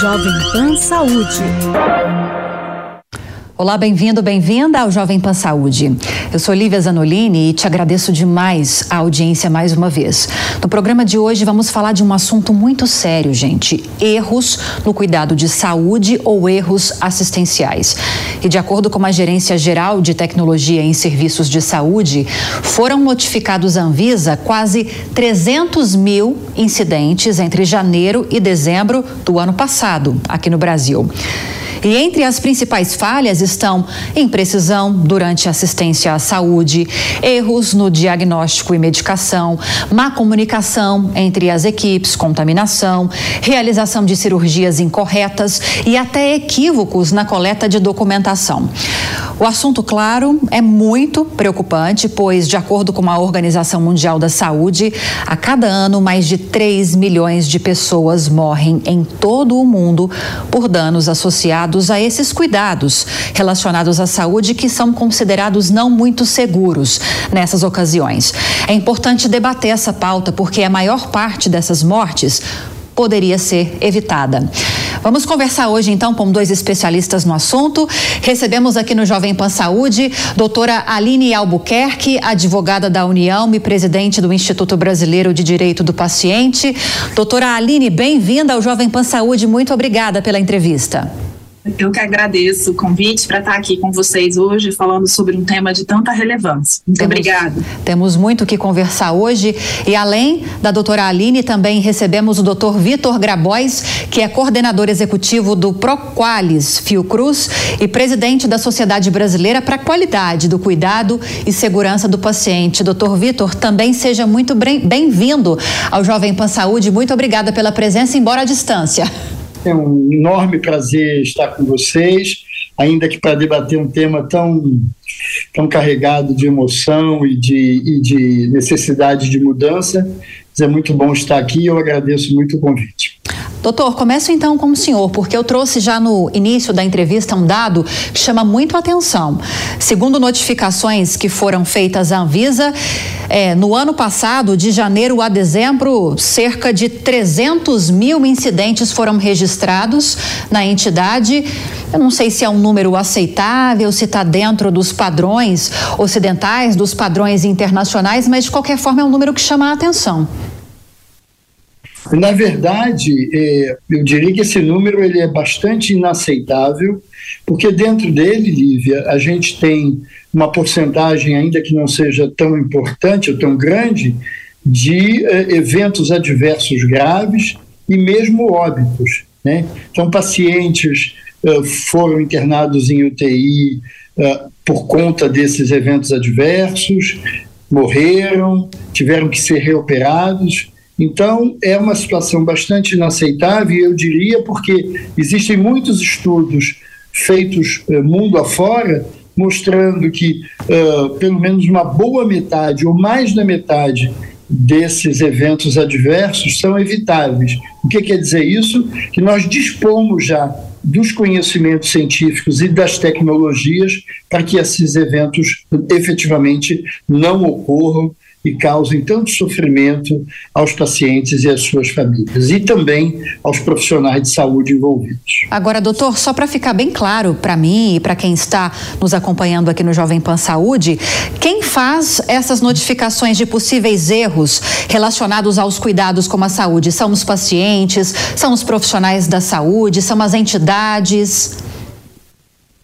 Jovem Pan Saúde. Olá, bem-vindo, bem-vinda ao Jovem Pan Saúde. Eu sou Lívia Zanolini e te agradeço demais a audiência mais uma vez. No programa de hoje vamos falar de um assunto muito sério, gente: erros no cuidado de saúde ou erros assistenciais. E de acordo com a Gerência Geral de Tecnologia em Serviços de Saúde, foram notificados à Anvisa quase 300 mil incidentes entre janeiro e dezembro do ano passado, aqui no Brasil. E entre as principais falhas estão imprecisão durante assistência à saúde, erros no diagnóstico e medicação, má comunicação entre as equipes, contaminação, realização de cirurgias incorretas e até equívocos na coleta de documentação. O assunto, claro, é muito preocupante, pois, de acordo com a Organização Mundial da Saúde, a cada ano mais de 3 milhões de pessoas morrem em todo o mundo por danos associados a esses cuidados relacionados à saúde que são considerados não muito seguros nessas ocasiões. É importante debater essa pauta porque a maior parte dessas mortes poderia ser evitada. Vamos conversar hoje então com dois especialistas no assunto. Recebemos aqui no Jovem Pan Saúde doutora Aline Albuquerque, advogada da União e presidente do Instituto Brasileiro de Direito do Paciente. Doutora Aline, bem-vinda ao Jovem Pan Saúde. Muito obrigada pela entrevista. Eu que agradeço o convite para estar aqui com vocês hoje falando sobre um tema de tanta relevância. Muito temos, obrigada. Temos muito o que conversar hoje e além da doutora Aline, também recebemos o doutor Vitor Grabois, que é coordenador executivo do Proqualis Fiocruz e presidente da Sociedade Brasileira para a Qualidade do Cuidado e Segurança do Paciente. Doutor Vitor, também seja muito bem-vindo ao Jovem Pan Saúde. Muito obrigada pela presença, embora à distância. É um enorme prazer estar com vocês, ainda que para debater um tema tão, tão carregado de emoção e de, e de necessidade de mudança. É muito bom estar aqui e eu agradeço muito o convite. Doutor, começo então com o senhor, porque eu trouxe já no início da entrevista um dado que chama muito atenção. Segundo notificações que foram feitas à Anvisa, é, no ano passado, de janeiro a dezembro, cerca de 300 mil incidentes foram registrados na entidade. Eu não sei se é um número aceitável, se está dentro dos padrões ocidentais, dos padrões internacionais, mas de qualquer forma é um número que chama a atenção. Na verdade, é, eu diria que esse número ele é bastante inaceitável, porque dentro dele, Lívia, a gente tem uma porcentagem, ainda que não seja tão importante ou tão grande, de é, eventos adversos graves e mesmo óbitos. Né? Então, pacientes uh, foram internados em UTI por conta desses eventos adversos, morreram, tiveram que ser reoperados então, é uma situação bastante inaceitável, eu diria, porque existem muitos estudos feitos uh, mundo afora mostrando que uh, pelo menos uma boa metade ou mais da metade desses eventos adversos são evitáveis. O que quer dizer isso? Que nós dispomos já dos conhecimentos científicos e das tecnologias para que esses eventos efetivamente não ocorram e causem tanto sofrimento aos pacientes e às suas famílias e também aos profissionais de saúde envolvidos. Agora, doutor, só para ficar bem claro para mim e para quem está nos acompanhando aqui no Jovem Pan Saúde, quem faz essas notificações de possíveis erros relacionados aos cuidados com a saúde? São os pacientes, são os profissionais da saúde, são as entidades?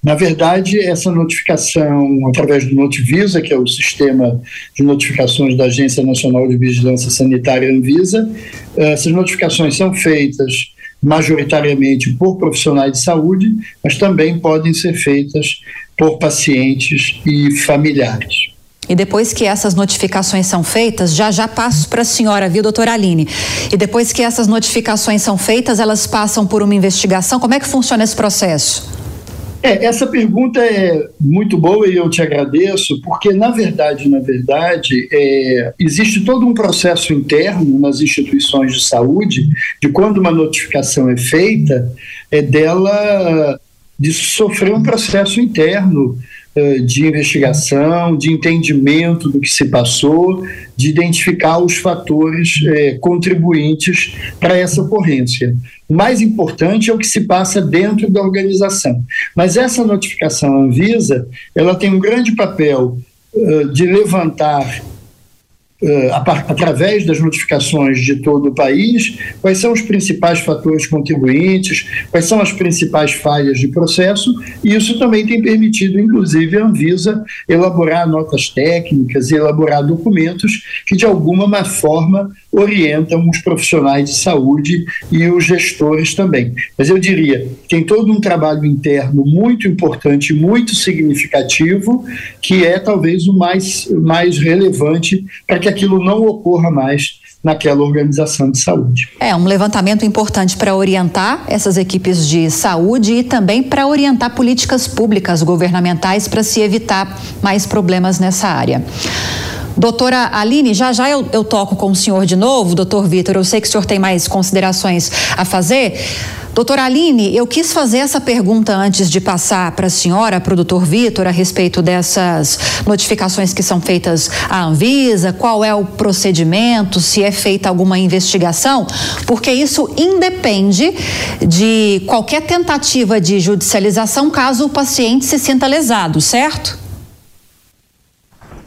Na verdade, essa notificação, através do Notivisa, que é o sistema de notificações da Agência Nacional de Vigilância Sanitária Anvisa, essas notificações são feitas majoritariamente por profissionais de saúde, mas também podem ser feitas por pacientes e familiares. E depois que essas notificações são feitas, já já passo para a senhora, viu, doutora Aline? E depois que essas notificações são feitas, elas passam por uma investigação. Como é que funciona esse processo? É, essa pergunta é muito boa e eu te agradeço, porque na verdade, na verdade, é, existe todo um processo interno nas instituições de saúde de quando uma notificação é feita, é dela de sofrer um processo interno de investigação, de entendimento do que se passou, de identificar os fatores uh, contribuintes para essa ocorrência. O mais importante é o que se passa dentro da organização. Mas essa notificação Anvisa, ela tem um grande papel uh, de levantar Uh, através das notificações de todo o país, quais são os principais fatores contribuintes, quais são as principais falhas de processo, e isso também tem permitido, inclusive, a Anvisa elaborar notas técnicas e elaborar documentos que, de alguma forma, orientam os profissionais de saúde e os gestores também. Mas eu diria, tem todo um trabalho interno muito importante, muito significativo, que é talvez o mais, mais relevante para que que aquilo não ocorra mais naquela organização de saúde. É um levantamento importante para orientar essas equipes de saúde e também para orientar políticas públicas governamentais para se evitar mais problemas nessa área. Doutora Aline, já já eu, eu toco com o senhor de novo, doutor Vitor. Eu sei que o senhor tem mais considerações a fazer. Doutora Aline, eu quis fazer essa pergunta antes de passar para a senhora, para o doutor Vitor, a respeito dessas notificações que são feitas à Anvisa, qual é o procedimento, se é feita alguma investigação, porque isso independe de qualquer tentativa de judicialização caso o paciente se sinta lesado, certo?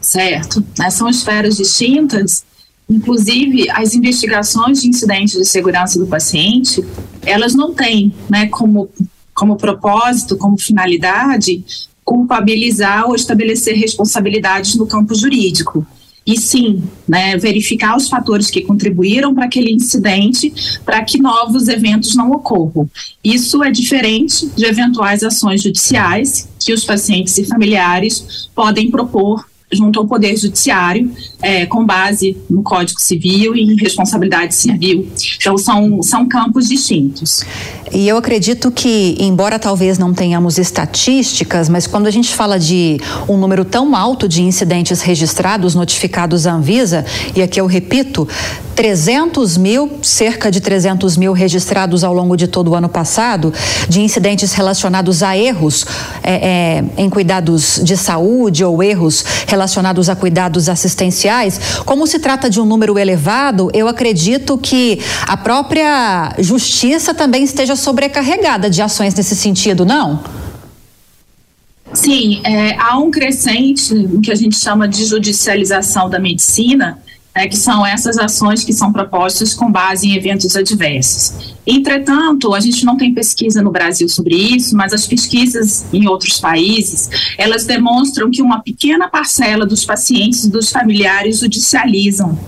Certo. São esferas distintas Inclusive, as investigações de incidentes de segurança do paciente, elas não têm né, como, como propósito, como finalidade, culpabilizar ou estabelecer responsabilidades no campo jurídico. E sim, né, verificar os fatores que contribuíram para aquele incidente, para que novos eventos não ocorram. Isso é diferente de eventuais ações judiciais que os pacientes e familiares podem propor junto ao Poder Judiciário, é, com base no Código Civil e em responsabilidade civil. Então, são, são campos distintos. E eu acredito que, embora talvez não tenhamos estatísticas, mas quando a gente fala de um número tão alto de incidentes registrados, notificados à Anvisa, e aqui eu repito, 300 mil, cerca de 300 mil registrados ao longo de todo o ano passado, de incidentes relacionados a erros é, é, em cuidados de saúde ou erros relacionados a cuidados assistenciais. Como se trata de um número elevado, eu acredito que a própria justiça também esteja sobrecarregada de ações nesse sentido, não? Sim, é, há um crescente, que a gente chama de judicialização da medicina, é, que são essas ações que são propostas com base em eventos adversos. Entretanto, a gente não tem pesquisa no Brasil sobre isso, mas as pesquisas em outros países, elas demonstram que uma pequena parcela dos pacientes e dos familiares judicializam,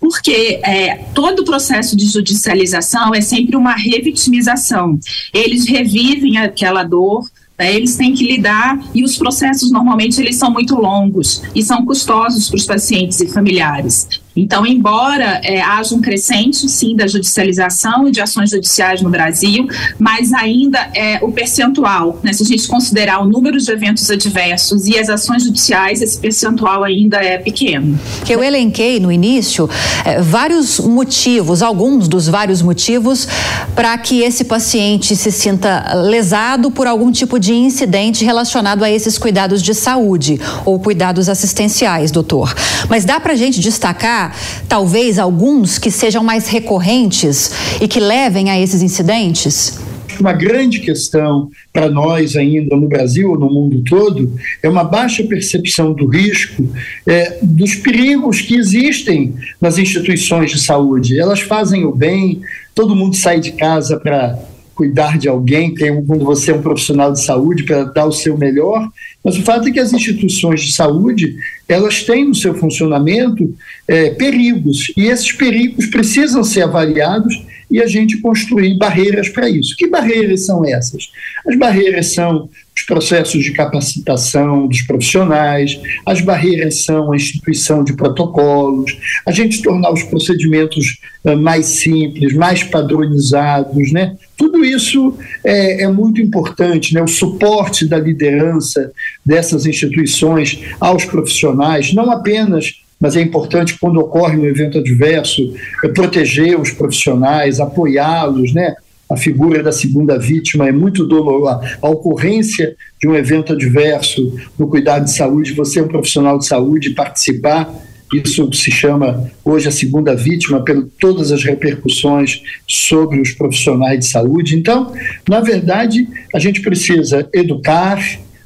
porque é, todo o processo de judicialização é sempre uma revitimização. Eles revivem aquela dor, né, eles têm que lidar e os processos normalmente eles são muito longos e são custosos para os pacientes e familiares. Então, embora é, haja um crescente, sim, da judicialização e de ações judiciais no Brasil, mas ainda é o percentual, né, se a gente considerar o número de eventos adversos e as ações judiciais, esse percentual ainda é pequeno. Que eu elenquei no início é, vários motivos, alguns dos vários motivos para que esse paciente se sinta lesado por algum tipo de incidente relacionado a esses cuidados de saúde ou cuidados assistenciais, doutor. Mas dá para a gente destacar talvez alguns que sejam mais recorrentes e que levem a esses incidentes? Uma grande questão para nós ainda no Brasil no mundo todo é uma baixa percepção do risco, é, dos perigos que existem nas instituições de saúde. Elas fazem o bem, todo mundo sai de casa para cuidar de alguém, tem, quando você é um profissional de saúde, para dar o seu melhor, mas o fato é que as instituições de saúde, elas têm no seu funcionamento é, perigos, e esses perigos precisam ser avaliados e a gente construir barreiras para isso. Que barreiras são essas? As barreiras são os processos de capacitação dos profissionais, as barreiras são a instituição de protocolos, a gente tornar os procedimentos uh, mais simples, mais padronizados, né? Tudo isso é, é, muito importante, né? O suporte da liderança dessas instituições aos profissionais, não apenas mas é importante quando ocorre um evento adverso é proteger os profissionais, apoiá-los, né? a figura da segunda vítima é muito dolorosa. A ocorrência de um evento adverso no cuidado de saúde, você é um profissional de saúde, participar, isso se chama hoje a segunda vítima, por todas as repercussões sobre os profissionais de saúde. Então, na verdade, a gente precisa educar,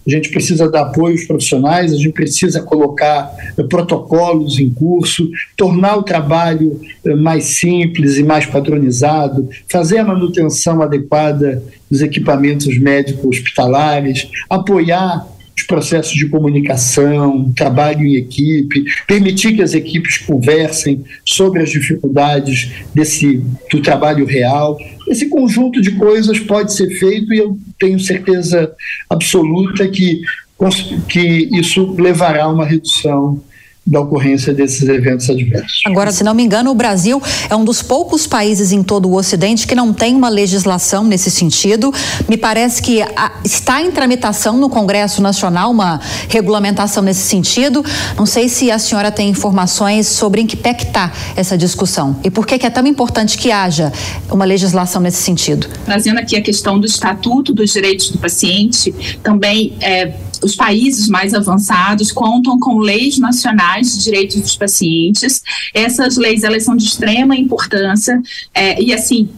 a gente precisa dar apoio aos profissionais, a gente precisa colocar eh, protocolos em curso, tornar o trabalho eh, mais simples e mais padronizado, fazer a manutenção adequada dos equipamentos médicos hospitalares, apoiar os processos de comunicação, trabalho em equipe, permitir que as equipes conversem sobre as dificuldades desse do trabalho real. Esse conjunto de coisas pode ser feito e eu tenho certeza absoluta que que isso levará a uma redução da ocorrência desses eventos adversos. Agora, se não me engano, o Brasil é um dos poucos países em todo o Ocidente que não tem uma legislação nesse sentido. Me parece que está em tramitação no Congresso Nacional uma regulamentação nesse sentido. Não sei se a senhora tem informações sobre em que pé está essa discussão e por que, que é tão importante que haja uma legislação nesse sentido. Trazendo aqui a questão do Estatuto dos Direitos do Paciente, também é os países mais avançados contam com leis nacionais de direitos dos pacientes. Essas leis elas são de extrema importância é, e assim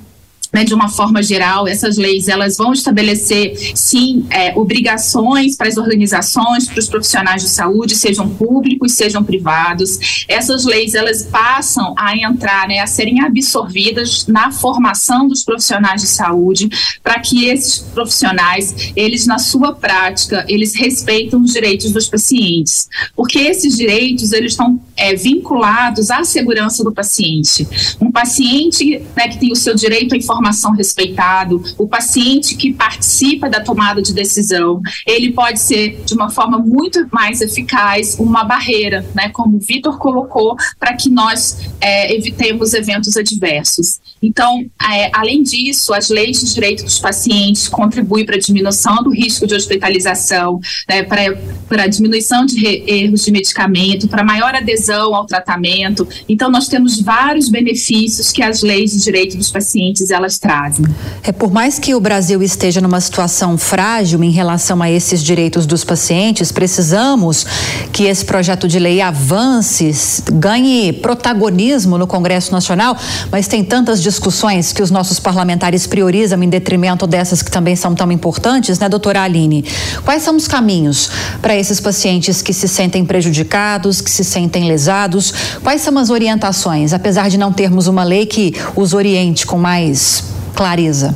né, de uma forma geral, essas leis elas vão estabelecer, sim, é, obrigações para as organizações, para os profissionais de saúde, sejam públicos, sejam privados. Essas leis elas passam a entrar, né, a serem absorvidas na formação dos profissionais de saúde, para que esses profissionais, eles na sua prática, eles respeitam os direitos dos pacientes, porque esses direitos eles estão é, vinculados à segurança do paciente. Um paciente né, que tem o seu direito à informação informação respeitado, o paciente que participa da tomada de decisão, ele pode ser de uma forma muito mais eficaz uma barreira, né, como o Vitor colocou, para que nós é, evitemos eventos adversos. Então, é, além disso, as leis de direito dos pacientes contribuem para a diminuição do risco de hospitalização, né, para a diminuição de erros de medicamento, para maior adesão ao tratamento. Então, nós temos vários benefícios que as leis de direito dos pacientes elas elas trazem. É por mais que o Brasil esteja numa situação frágil em relação a esses direitos dos pacientes, precisamos que esse projeto de lei avance, ganhe protagonismo no Congresso Nacional, mas tem tantas discussões que os nossos parlamentares priorizam em detrimento dessas que também são tão importantes, né, doutora Aline? Quais são os caminhos para esses pacientes que se sentem prejudicados, que se sentem lesados? Quais são as orientações, apesar de não termos uma lei que os oriente com mais clareza.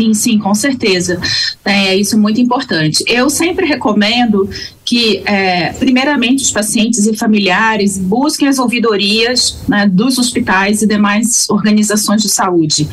Sim, sim, com certeza. É, isso é muito importante. Eu sempre recomendo que, é, primeiramente, os pacientes e familiares busquem as ouvidorias né, dos hospitais e demais organizações de saúde.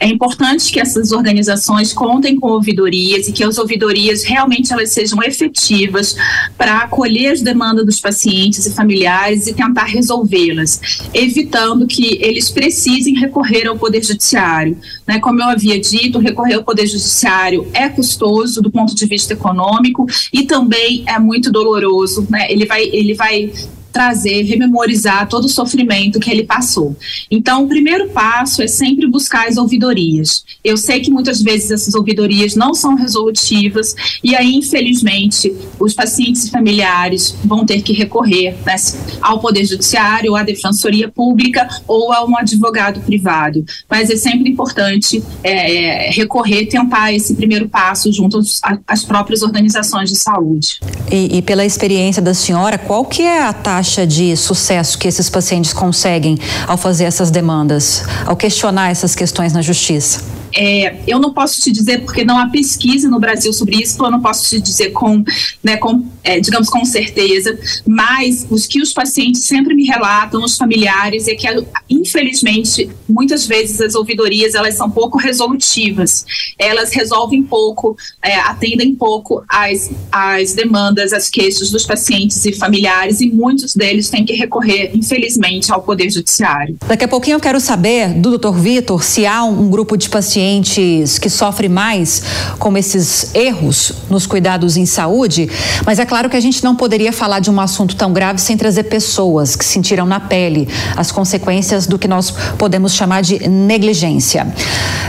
É importante que essas organizações contem com ouvidorias e que as ouvidorias realmente elas sejam efetivas para acolher as demandas dos pacientes e familiares e tentar resolvê-las, evitando que eles precisem recorrer ao Poder Judiciário. Né? Como eu havia dito, recorrer ao Poder Judiciário é custoso do ponto de vista econômico e também é muito doloroso, né? Ele vai, ele vai trazer, rememorizar todo o sofrimento que ele passou. Então, o primeiro passo é sempre buscar as ouvidorias. Eu sei que muitas vezes essas ouvidorias não são resolutivas e aí, infelizmente, os pacientes e familiares vão ter que recorrer né, ao Poder Judiciário, à Defensoria Pública ou a um advogado privado. Mas é sempre importante é, recorrer, tentar esse primeiro passo junto às próprias organizações de saúde. E, e pela experiência da senhora, qual que é a taxa taxa de sucesso que esses pacientes conseguem ao fazer essas demandas, ao questionar essas questões na justiça? É, eu não posso te dizer porque não há pesquisa no Brasil sobre isso, eu não posso te dizer com, né, com é, digamos, com certeza, mas os que os pacientes sempre me relatam, os familiares, é que, infelizmente, muitas vezes as ouvidorias, elas são pouco resolutivas, elas resolvem pouco, é, atendem pouco às, às demandas, às queixas dos pacientes e familiares, e muitos deles têm que recorrer, infelizmente, ao Poder Judiciário. Daqui a pouquinho eu quero saber do Dr. Vitor se há um grupo de pacientes pacientes que sofrem mais com esses erros nos cuidados em saúde, mas é claro que a gente não poderia falar de um assunto tão grave sem trazer pessoas que sentiram na pele as consequências do que nós podemos chamar de negligência.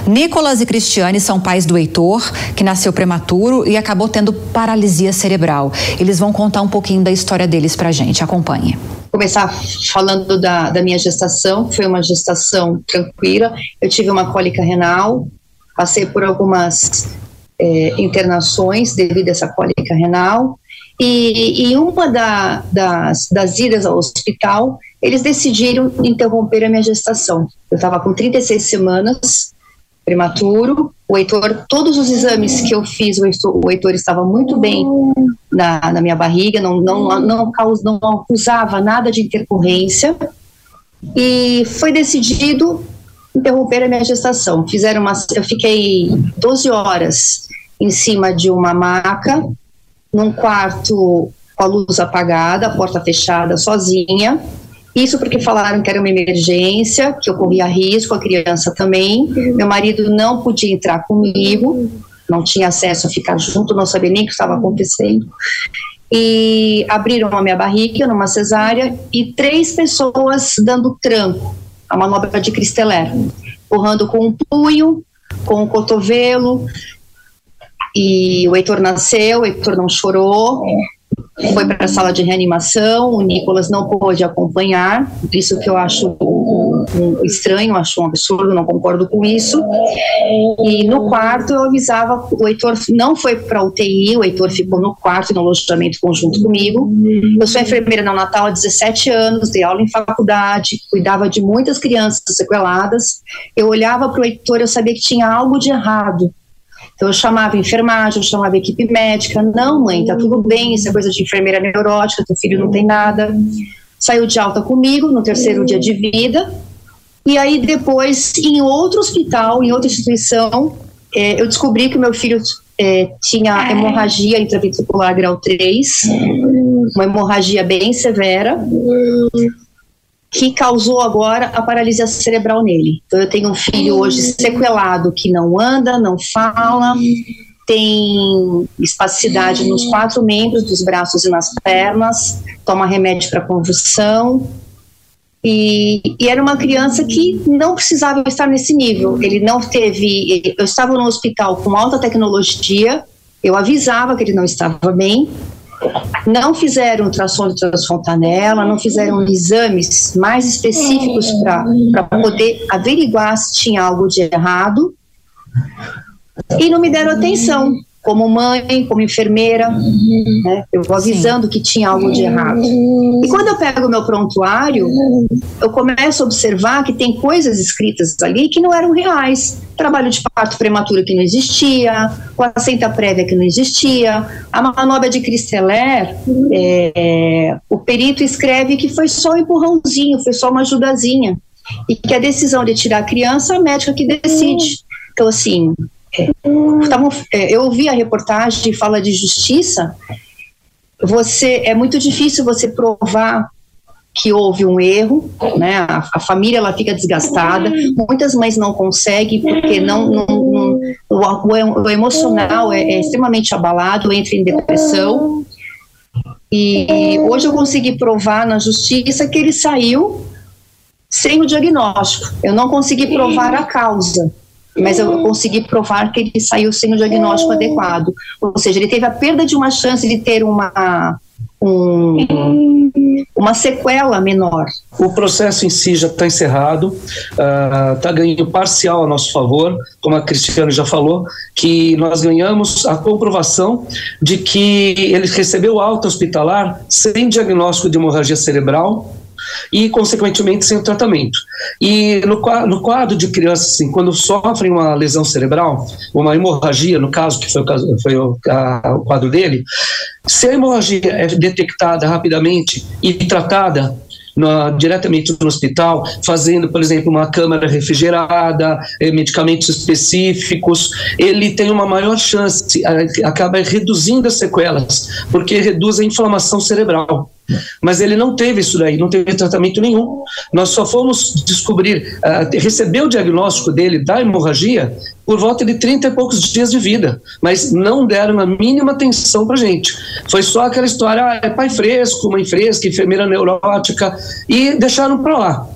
Nicolas e Cristiane são pais do Heitor, que nasceu prematuro e acabou tendo paralisia cerebral. Eles vão contar um pouquinho da história deles pra gente. Acompanhe começar falando da, da minha gestação, foi uma gestação tranquila. Eu tive uma cólica renal, passei por algumas é, internações devido a essa cólica renal. E, e uma da, das, das idas ao hospital, eles decidiram interromper a minha gestação. Eu estava com 36 semanas, prematuro. O Heitor, todos os exames que eu fiz, o Heitor, o Heitor estava muito bem na, na minha barriga, não, não, não, não, não acusava nada de intercorrência. E foi decidido interromper a minha gestação. Fizeram uma, eu fiquei 12 horas em cima de uma maca, num quarto com a luz apagada, a porta fechada, sozinha. Isso porque falaram que era uma emergência, que eu corria risco, a criança também. Meu marido não podia entrar comigo, não tinha acesso a ficar junto, não sabia nem o que estava acontecendo. E abriram a minha barriga numa cesárea e três pessoas dando tranco, a manobra de Cristeler, empurrando com um punho, com o cotovelo. E o Heitor nasceu, o Heitor não chorou, foi para a sala de reanimação, o Nicolas não pôde acompanhar, isso que eu acho um, um estranho, acho um absurdo, não concordo com isso. E no quarto eu avisava, o Heitor não foi para UTI, o Heitor ficou no quarto, no alojamento conjunto comigo. Eu sou enfermeira na Natal há 17 anos, dei aula em faculdade, cuidava de muitas crianças sequeladas. Eu olhava para o Heitor, eu sabia que tinha algo de errado então eu chamava enfermagem, eu chamava equipe médica. Não, mãe, tá tudo bem, isso é coisa de enfermeira neurótica, teu filho não tem nada. Saiu de alta comigo no terceiro dia de vida. E aí depois, em outro hospital, em outra instituição, é, eu descobri que o meu filho é, tinha hemorragia intraventricular grau 3, uma hemorragia bem severa que causou agora a paralisia cerebral nele. Então eu tenho um filho hoje sequelado que não anda, não fala, tem espasticidade nos quatro membros dos braços e nas pernas, toma remédio para convulsão. E, e, era uma criança que não precisava estar nesse nível. Ele não teve. Eu estava no hospital com alta tecnologia, eu avisava que ele não estava bem, não fizeram ultrassom de transfontanela, não fizeram exames mais específicos para poder averiguar se tinha algo de errado e não me deram atenção como mãe, como enfermeira, né? eu vou avisando Sim. que tinha algo de errado. E quando eu pego o meu prontuário, eu começo a observar que tem coisas escritas ali que não eram reais. Trabalho de parto prematuro que não existia, placenta prévia que não existia, a manobra de Cristeler, é, o perito escreve que foi só um empurrãozinho, foi só uma ajudazinha. E que a decisão de tirar a criança, a médica que decide. Então, assim, tavam, é, eu ouvi a reportagem fala de justiça. Você é muito difícil você provar que houve um erro, né? A, a, família ela fica desgastada. Muitas mães não conseguem porque não, não, não o, o, o, emocional é, é, extremamente abalado, entra em depressão. E hoje eu consegui provar na justiça que ele saiu sem o diagnóstico. Eu não consegui provar a causa mas eu consegui provar que ele saiu sem o diagnóstico adequado. Ou seja, ele teve a perda de uma chance de ter uma, um, uma sequela menor. O processo em si já está encerrado, está uh, ganhando parcial a nosso favor, como a Cristiane já falou, que nós ganhamos a comprovação de que ele recebeu alta hospitalar sem diagnóstico de hemorragia cerebral, e, consequentemente, sem o tratamento. E no, no quadro de crianças, assim, quando sofrem uma lesão cerebral, uma hemorragia, no caso, que foi o, foi o, a, o quadro dele, se a hemorragia é detectada rapidamente e tratada diretamente no hospital, fazendo, por exemplo, uma câmara refrigerada, eh, medicamentos específicos, ele tem uma maior chance, acaba reduzindo as sequelas, porque reduz a inflamação cerebral. Mas ele não teve isso daí, não teve tratamento nenhum. Nós só fomos descobrir, uh, receber o diagnóstico dele da hemorragia por volta de 30 e poucos dias de vida, mas não deram a mínima atenção para gente. Foi só aquela história, ah, é pai fresco, mãe fresca, enfermeira neurótica, e deixaram para lá.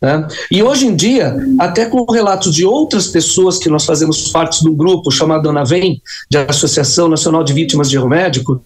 Né? E hoje em dia, até com relatos de outras pessoas que nós fazemos parte do grupo chamado ANAVEM, de Associação Nacional de Vítimas de Erro Médico,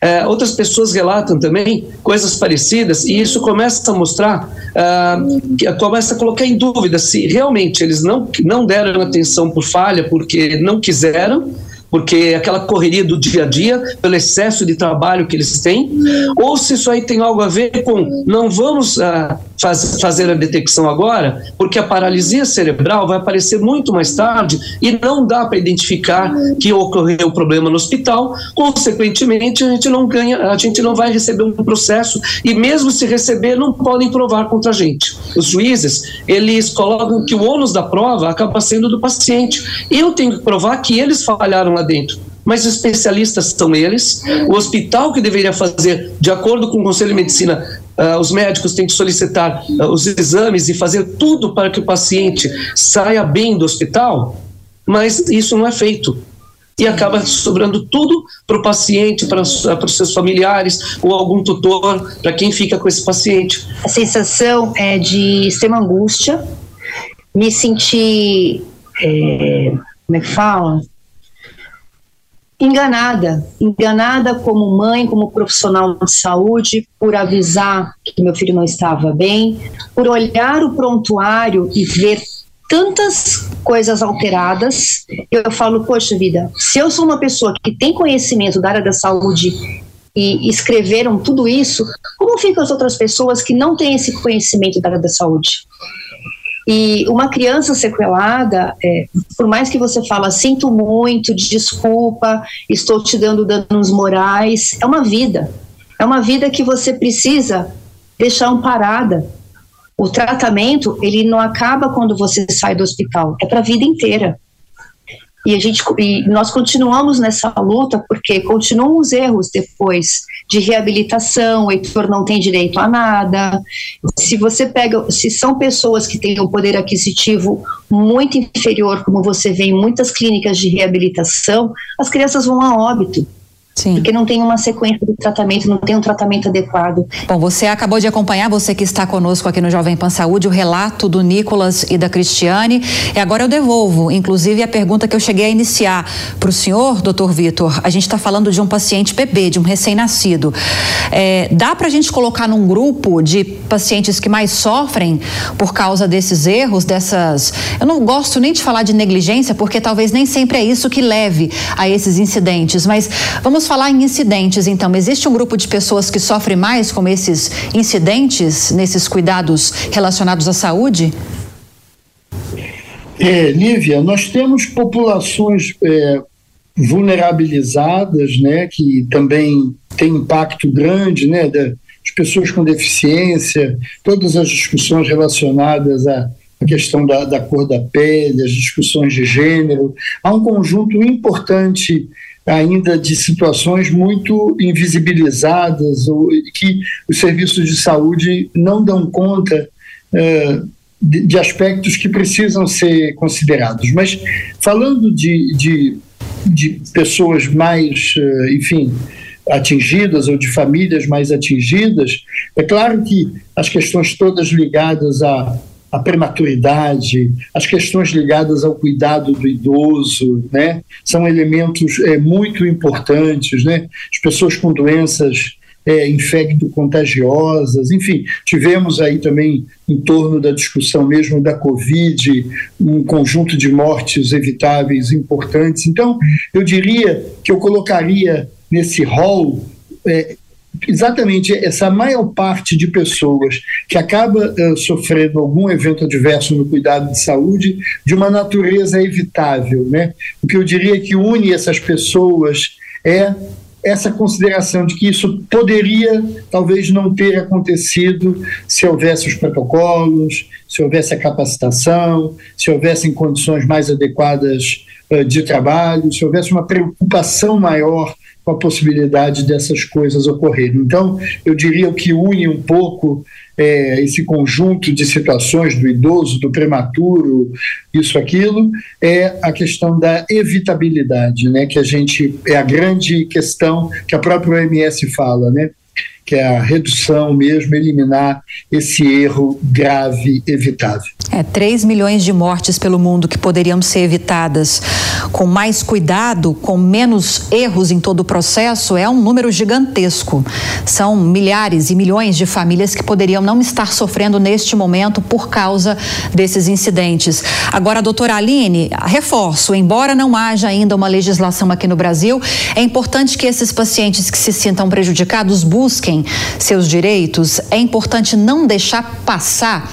é, outras pessoas relatam também coisas parecidas e isso começa a mostrar, uh, começa a colocar em dúvida se realmente eles não, não deram atenção por falha porque não quiseram, porque aquela correria do dia a dia, pelo excesso de trabalho que eles têm, ou se isso aí tem algo a ver com não vamos uh, faz, fazer a detecção agora, porque a paralisia cerebral vai aparecer muito mais tarde e não dá para identificar que ocorreu o problema no hospital, consequentemente a gente não ganha, a gente não vai receber um processo e mesmo se receber não podem provar contra a gente. Os juízes, eles colocam que o ônus da prova acaba sendo do paciente. Eu tenho que provar que eles falharam lá dentro mas especialistas são eles. O hospital que deveria fazer, de acordo com o Conselho de Medicina, uh, os médicos têm que solicitar uh, os exames e fazer tudo para que o paciente saia bem do hospital, mas isso não é feito. E acaba sobrando tudo para o paciente, para os seus familiares ou algum tutor, para quem fica com esse paciente. A sensação é de extrema angústia, me sentir, é, como é que fala? Enganada, enganada como mãe, como profissional de saúde, por avisar que meu filho não estava bem, por olhar o prontuário e ver tantas coisas alteradas. Eu falo, poxa vida, se eu sou uma pessoa que tem conhecimento da área da saúde e escreveram tudo isso, como ficam as outras pessoas que não têm esse conhecimento da área da saúde? E uma criança sequelada, é, por mais que você fala, sinto muito, desculpa, estou te dando danos morais, é uma vida. É uma vida que você precisa deixar amparada. O tratamento, ele não acaba quando você sai do hospital, é para a vida inteira. E, a gente, e nós continuamos nessa luta porque continuam os erros depois de reabilitação, o Heitor não tem direito a nada. Se você pega, se são pessoas que têm um poder aquisitivo muito inferior, como você vê em muitas clínicas de reabilitação, as crianças vão a óbito. Sim. Porque não tem uma sequência de tratamento, não tem um tratamento adequado. Bom, você acabou de acompanhar, você que está conosco aqui no Jovem Pan Saúde, o relato do Nicolas e da Cristiane. E agora eu devolvo, inclusive, a pergunta que eu cheguei a iniciar para o senhor, doutor Vitor. A gente está falando de um paciente bebê, de um recém-nascido. É, dá para a gente colocar num grupo de pacientes que mais sofrem por causa desses erros, dessas. Eu não gosto nem de falar de negligência, porque talvez nem sempre é isso que leve a esses incidentes, mas vamos falar em incidentes, então. Existe um grupo de pessoas que sofre mais com esses incidentes, nesses cuidados relacionados à saúde? É, Lívia, nós temos populações é, vulnerabilizadas, né, que também tem impacto grande, né, das pessoas com deficiência, todas as discussões relacionadas à questão da, da cor da pele, as discussões de gênero. Há um conjunto importante ainda de situações muito invisibilizadas ou que os serviços de saúde não dão conta é, de, de, aspectos que precisam ser considerados. Mas falando de, de, de pessoas mais, é, enfim, atingidas ou de famílias mais atingidas, é claro que as questões todas ligadas a a prematuridade, as questões ligadas ao cuidado do idoso, né, são elementos é, muito importantes, né, as pessoas com doenças é, infecto-contagiosas, enfim, tivemos aí também em torno da discussão mesmo da Covid, um conjunto de mortes evitáveis importantes. Então, eu diria que eu colocaria nesse rol é, exatamente essa maior parte de pessoas que acaba uh, sofrendo algum evento adverso no cuidado de saúde de uma natureza evitável, né? O que eu diria que une essas pessoas é essa consideração de que isso poderia talvez não ter acontecido se houvesse os protocolos, se houvesse a capacitação, se houvessem condições mais adequadas uh, de trabalho, se houvesse uma preocupação maior com a possibilidade dessas coisas ocorrerem. Então, eu diria que une um pouco é, esse conjunto de situações do idoso, do prematuro, isso, aquilo, é a questão da evitabilidade, né, que a gente é a grande questão que a própria OMS fala, né, que é a redução mesmo, eliminar esse erro grave evitável. É, 3 milhões de mortes pelo mundo que poderiam ser evitadas com mais cuidado, com menos erros em todo o processo, é um número gigantesco. São milhares e milhões de famílias que poderiam não estar sofrendo neste momento por causa desses incidentes. Agora, doutora Aline, reforço, embora não haja ainda uma legislação aqui no Brasil, é importante que esses pacientes que se sintam prejudicados busquem seus direitos. É importante não deixar passar.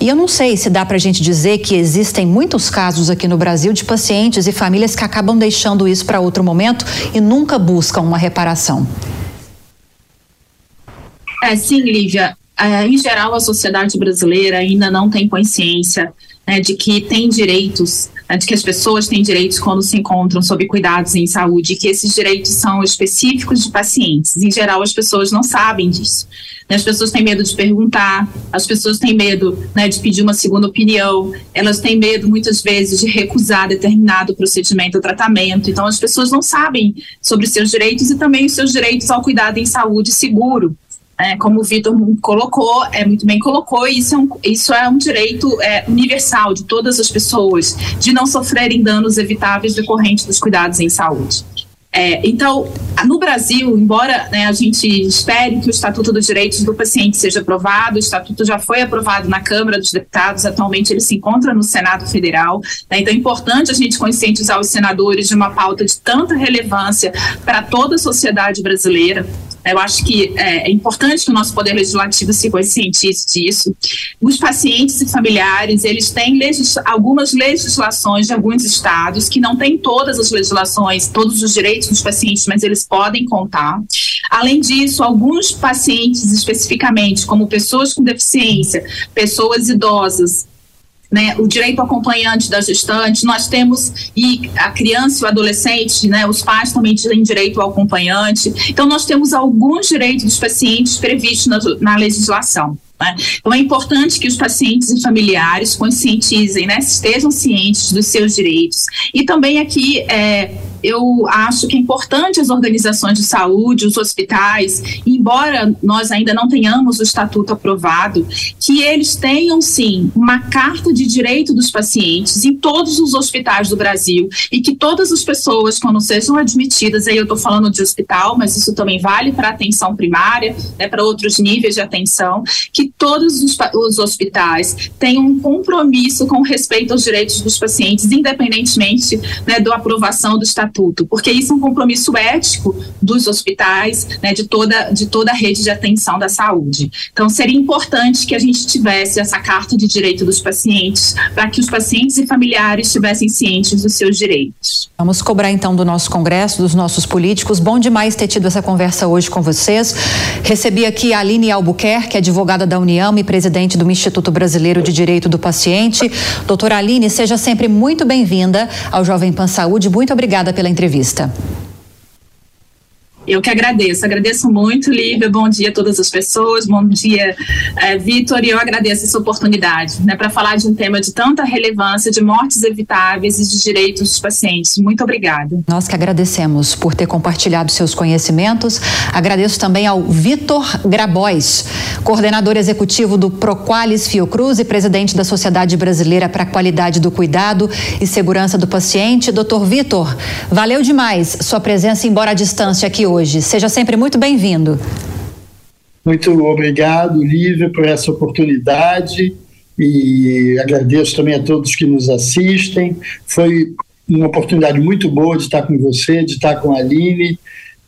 E eu não sei se dá para a gente dizer que existem muitos casos aqui no Brasil de pacientes e famílias que acabam deixando isso para outro momento e nunca buscam uma reparação. É, sim, Lívia. É, em geral, a sociedade brasileira ainda não tem consciência né, de que tem direitos, né, de que as pessoas têm direitos quando se encontram sob cuidados em saúde, e que esses direitos são específicos de pacientes. Em geral, as pessoas não sabem disso. Né, as pessoas têm medo de perguntar, as pessoas têm medo né, de pedir uma segunda opinião, elas têm medo, muitas vezes, de recusar determinado procedimento ou tratamento. Então, as pessoas não sabem sobre seus direitos e também os seus direitos ao cuidado em saúde seguro é, como o Vitor colocou, é muito bem colocou, isso é um, isso é um direito é, universal de todas as pessoas, de não sofrerem danos evitáveis decorrentes dos cuidados em saúde. É, então, no Brasil, embora né, a gente espere que o Estatuto dos Direitos do Paciente seja aprovado, o Estatuto já foi aprovado na Câmara dos Deputados, atualmente ele se encontra no Senado Federal. Né, então, é importante a gente conscientizar os senadores de uma pauta de tanta relevância para toda a sociedade brasileira. Eu acho que é, é importante que o nosso Poder Legislativo se conscientize disso. Os pacientes e familiares, eles têm legis algumas legislações de alguns estados que não têm todas as legislações, todos os direitos dos pacientes, mas eles podem contar. Além disso, alguns pacientes especificamente, como pessoas com deficiência, pessoas idosas, né, o direito acompanhante da gestante, nós temos, e a criança e o adolescente, né, os pais também têm direito ao acompanhante. Então, nós temos alguns direitos dos pacientes previstos na, na legislação. Né? Então, é importante que os pacientes e familiares conscientizem, né, estejam cientes dos seus direitos. E também aqui, é, eu acho que é importante as organizações de saúde, os hospitais, embora nós ainda não tenhamos o estatuto aprovado, que eles tenham sim uma carta de direito dos pacientes em todos os hospitais do Brasil e que todas as pessoas, quando sejam admitidas, aí eu estou falando de hospital, mas isso também vale para atenção primária, né, para outros níveis de atenção, que todos os, os hospitais tenham um compromisso com respeito aos direitos dos pacientes, independentemente né, da aprovação do estatuto estatuto, porque isso é um compromisso ético dos hospitais, né, de, toda, de toda a rede de atenção da saúde. Então, seria importante que a gente tivesse essa carta de direito dos pacientes, para que os pacientes e familiares estivessem cientes dos seus direitos. Vamos cobrar então do nosso Congresso, dos nossos políticos. Bom demais ter tido essa conversa hoje com vocês. Recebi aqui a Aline Albuquerque, advogada da União e presidente do Instituto Brasileiro de Direito do Paciente. Doutora Aline, seja sempre muito bem-vinda ao Jovem Pan Saúde. Muito obrigada pela entrevista. Eu que agradeço, agradeço muito, Lívia. Bom dia a todas as pessoas, bom dia, é, Vitor. E eu agradeço essa oportunidade né, para falar de um tema de tanta relevância, de mortes evitáveis e de direitos dos pacientes. Muito obrigada. Nós que agradecemos por ter compartilhado seus conhecimentos. Agradeço também ao Vitor Grabois, coordenador executivo do Proqualis Fiocruz e presidente da Sociedade Brasileira para a Qualidade do Cuidado e Segurança do Paciente. Doutor Vitor, valeu demais sua presença, embora à distância aqui hoje hoje. Seja sempre muito bem-vindo. Muito obrigado, Lívia, por essa oportunidade e agradeço também a todos que nos assistem. Foi uma oportunidade muito boa de estar com você, de estar com a Aline,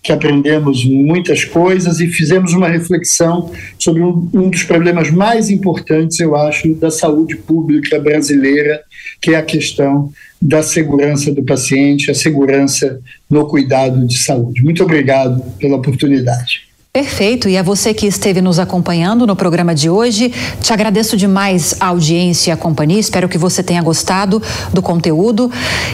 que aprendemos muitas coisas e fizemos uma reflexão sobre um, um, dos problemas mais importantes, eu acho, da saúde pública brasileira, que é a questão da segurança do paciente, a segurança no cuidado de saúde. Muito obrigado pela oportunidade. Perfeito, e a você que esteve nos acompanhando no programa de hoje, te agradeço demais a audiência e a companhia, espero que você tenha gostado do conteúdo.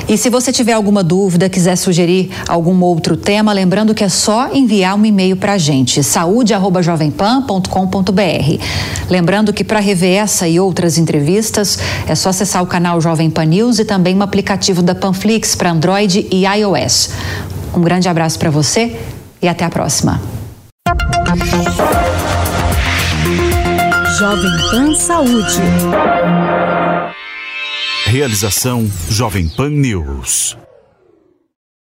E se você tiver alguma dúvida, quiser sugerir algum outro tema, lembrando que é só enviar um e-mail para a gente, saúde.jovempan.com.br. Lembrando que para rever essa e outras entrevistas, é só acessar o canal Jovem Pan News e também o aplicativo da Panflix para Android e iOS. Um grande abraço para você e até a próxima. Jovem Pan Saúde. Realização Jovem Pan News.